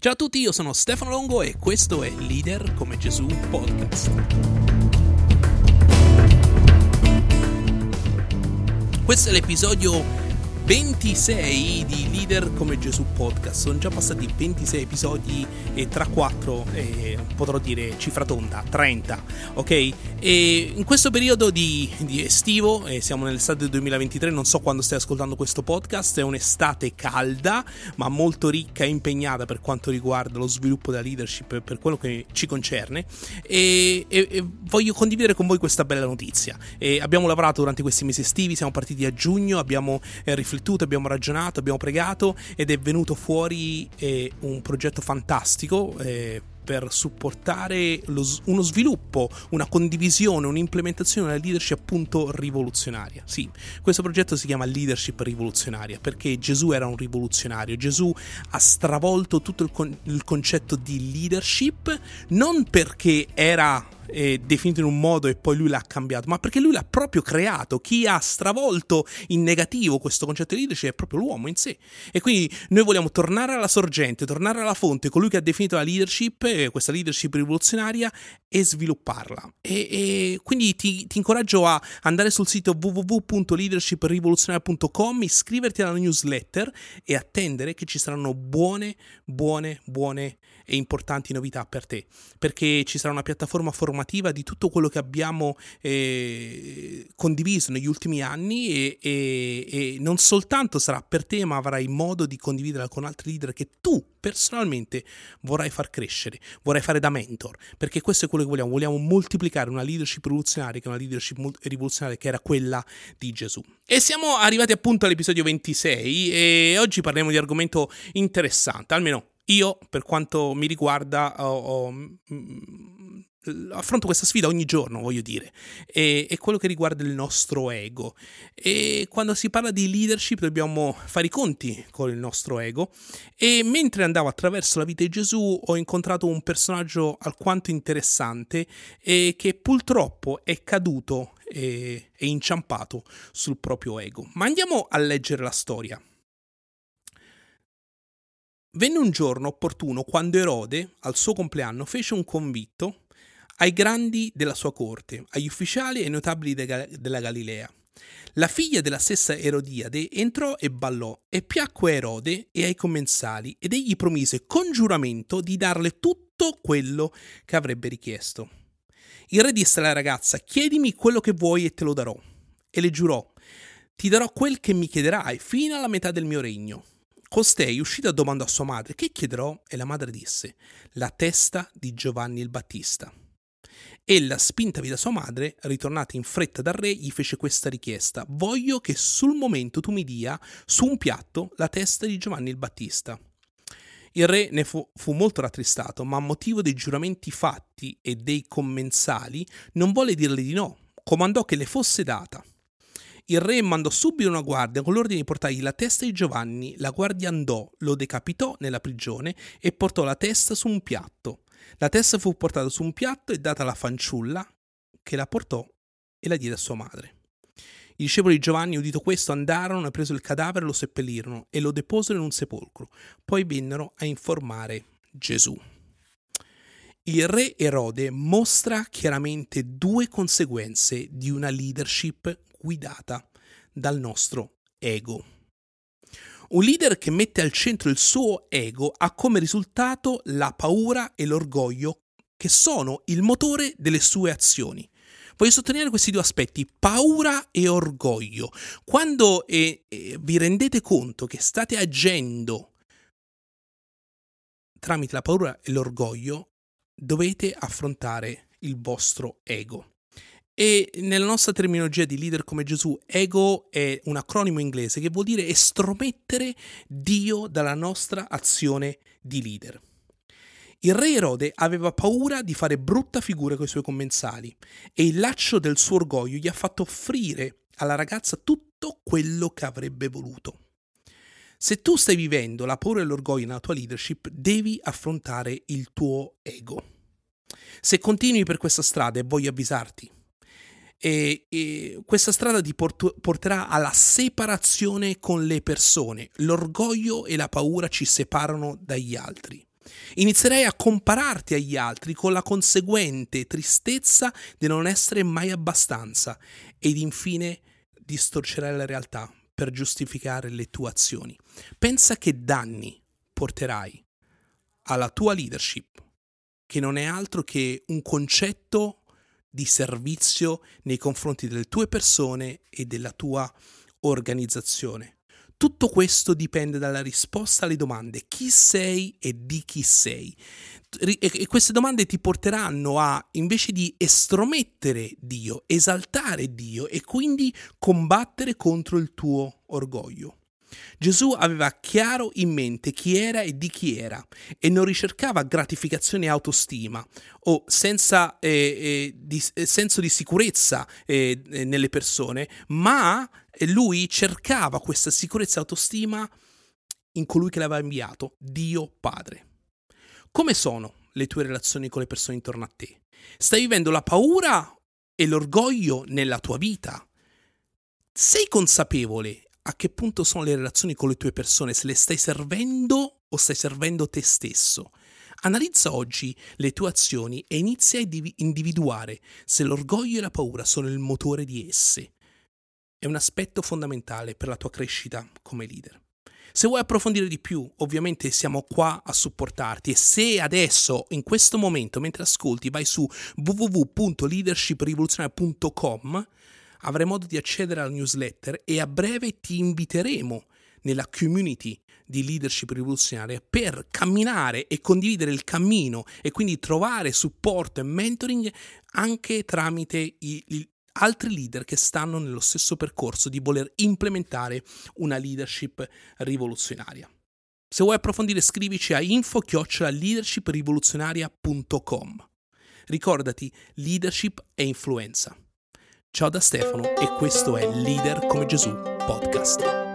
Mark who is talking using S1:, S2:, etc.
S1: Ciao a tutti, io sono Stefano Longo e questo è Leader come Gesù Podcast. Questo è l'episodio 26 di Leader come Gesù Podcast. Sono già passati 26 episodi e tra 4 eh, potrò dire cifra tonda, 30, ok? E in questo periodo di, di estivo, eh, siamo nell'estate del 2023, non so quando stai ascoltando questo podcast, è un'estate calda ma molto ricca e impegnata per quanto riguarda lo sviluppo della leadership per quello che ci concerne e, e, e voglio condividere con voi questa bella notizia. E abbiamo lavorato durante questi mesi estivi, siamo partiti a giugno, abbiamo eh, riflettuto riflettuto, abbiamo ragionato, abbiamo pregato ed è venuto fuori eh, un progetto fantastico. Eh, per supportare lo, uno sviluppo, una condivisione, un'implementazione della leadership appunto rivoluzionaria. Sì, questo progetto si chiama leadership rivoluzionaria perché Gesù era un rivoluzionario, Gesù ha stravolto tutto il, con- il concetto di leadership non perché era eh, definito in un modo e poi lui l'ha cambiato, ma perché lui l'ha proprio creato. Chi ha stravolto in negativo questo concetto di leadership è proprio l'uomo in sé. E quindi noi vogliamo tornare alla sorgente, tornare alla fonte, colui che ha definito la leadership, eh, questa leadership rivoluzionaria, e svilupparla. E, e quindi ti, ti, incoraggio a andare sul sito www.leadershiprivoluzionaria.com, iscriverti alla newsletter e attendere che ci saranno buone, buone, buone e importanti novità per te, perché ci sarà una piattaforma formativa di tutto quello che abbiamo eh, condiviso negli ultimi anni e, e, e non soltanto sarà per te, ma avrai modo di condividerla con altri leader che tu personalmente vorrai far crescere, vorrai fare da mentor, perché questo è quello che vogliamo, vogliamo moltiplicare una leadership rivoluzionaria, che è una leadership rivoluzionaria che era quella di Gesù. E siamo arrivati appunto all'episodio 26 e oggi parliamo di argomento interessante, almeno io, per quanto mi riguarda, ho, ho, mm, affronto questa sfida ogni giorno, voglio dire, e, è quello che riguarda il nostro ego. E quando si parla di leadership dobbiamo fare i conti con il nostro ego. E mentre andavo attraverso la vita di Gesù ho incontrato un personaggio alquanto interessante e che purtroppo è caduto e, e inciampato sul proprio ego. Ma andiamo a leggere la storia. Venne un giorno opportuno quando Erode, al suo compleanno, fece un convitto ai grandi della sua corte, agli ufficiali e ai notabili de- della Galilea. La figlia della stessa Erodiade entrò e ballò, e piacque a Erode e ai commensali, ed egli promise con giuramento di darle tutto quello che avrebbe richiesto. Il re disse alla ragazza: Chiedimi quello che vuoi e te lo darò. E le giurò: Ti darò quel che mi chiederai fino alla metà del mio regno. Costei, uscita, domandò a sua madre: Che chiederò? E la madre disse: La testa di Giovanni il Battista. Ella, spintavi da sua madre, ritornata in fretta dal re, gli fece questa richiesta: Voglio che sul momento tu mi dia su un piatto la testa di Giovanni il Battista. Il re ne fu, fu, molto rattristato, ma a motivo dei giuramenti fatti e dei commensali non volle dirle di no, comandò che le fosse data. Il re mandò subito una guardia con l'ordine di portargli la testa di Giovanni. La guardia andò, lo decapitò nella prigione e portò la testa su un piatto. La testa fu portata su un piatto e data alla fanciulla, che la portò e la diede a sua madre. I discepoli di Giovanni, udito questo, andarono presero il cadavere, lo seppellirono e lo deposero in un sepolcro. Poi vennero a informare Gesù. Il re Erode mostra chiaramente due conseguenze di una leadership guidata dal nostro ego. Un leader che mette al centro il suo ego ha come risultato la paura e l'orgoglio che sono il motore delle sue azioni. Voglio sottolineare questi due aspetti, paura e orgoglio. Quando eh, eh, vi rendete conto che state agendo tramite la paura e l'orgoglio, dovete affrontare il vostro ego. E nella nostra terminologia di leader come Gesù, ego è un acronimo inglese che vuol dire estromettere Dio dalla nostra azione di leader. Il re Erode aveva paura di fare brutta figura con i suoi commensali e il laccio del suo orgoglio gli ha fatto offrire alla ragazza tutto quello che avrebbe voluto. Se tu stai vivendo la paura e l'orgoglio nella tua leadership, devi affrontare il tuo ego. Se continui per questa strada, e voglio avvisarti, e, e questa strada ti port- porterà alla separazione con le persone. L'orgoglio e la paura ci separano dagli altri. Inizierai a compararti agli altri con la conseguente tristezza di non essere mai abbastanza ed infine distorcerai la realtà per giustificare le tue azioni. Pensa che danni porterai alla tua leadership, che non è altro che un concetto di servizio nei confronti delle tue persone e della tua organizzazione. Tutto questo dipende dalla risposta alle domande chi sei e di chi sei. E queste domande ti porteranno a, invece di estromettere Dio, esaltare Dio e quindi combattere contro il tuo orgoglio. Gesù aveva chiaro in mente chi era e di chi era e non ricercava gratificazione e autostima o senza eh, eh, di, eh, senso di sicurezza eh, nelle persone, ma lui cercava questa sicurezza e autostima in colui che l'aveva inviato, Dio Padre. Come sono le tue relazioni con le persone intorno a te? Stai vivendo la paura e l'orgoglio nella tua vita? Sei consapevole a che punto sono le relazioni con le tue persone, se le stai servendo o stai servendo te stesso. Analizza oggi le tue azioni e inizia a individuare se l'orgoglio e la paura sono il motore di esse. È un aspetto fondamentale per la tua crescita come leader. Se vuoi approfondire di più, ovviamente siamo qua a supportarti e se adesso, in questo momento, mentre ascolti, vai su www.leadershiprivoluzionario.com avrai modo di accedere alla newsletter e a breve ti inviteremo nella community di leadership rivoluzionaria per camminare e condividere il cammino e quindi trovare supporto e mentoring anche tramite i, i altri leader che stanno nello stesso percorso di voler implementare una leadership rivoluzionaria. Se vuoi approfondire scrivici a info-leadershiprivoluzionaria.com. Ricordati, leadership e influenza. Ciao da Stefano e questo è Leader come Gesù podcast.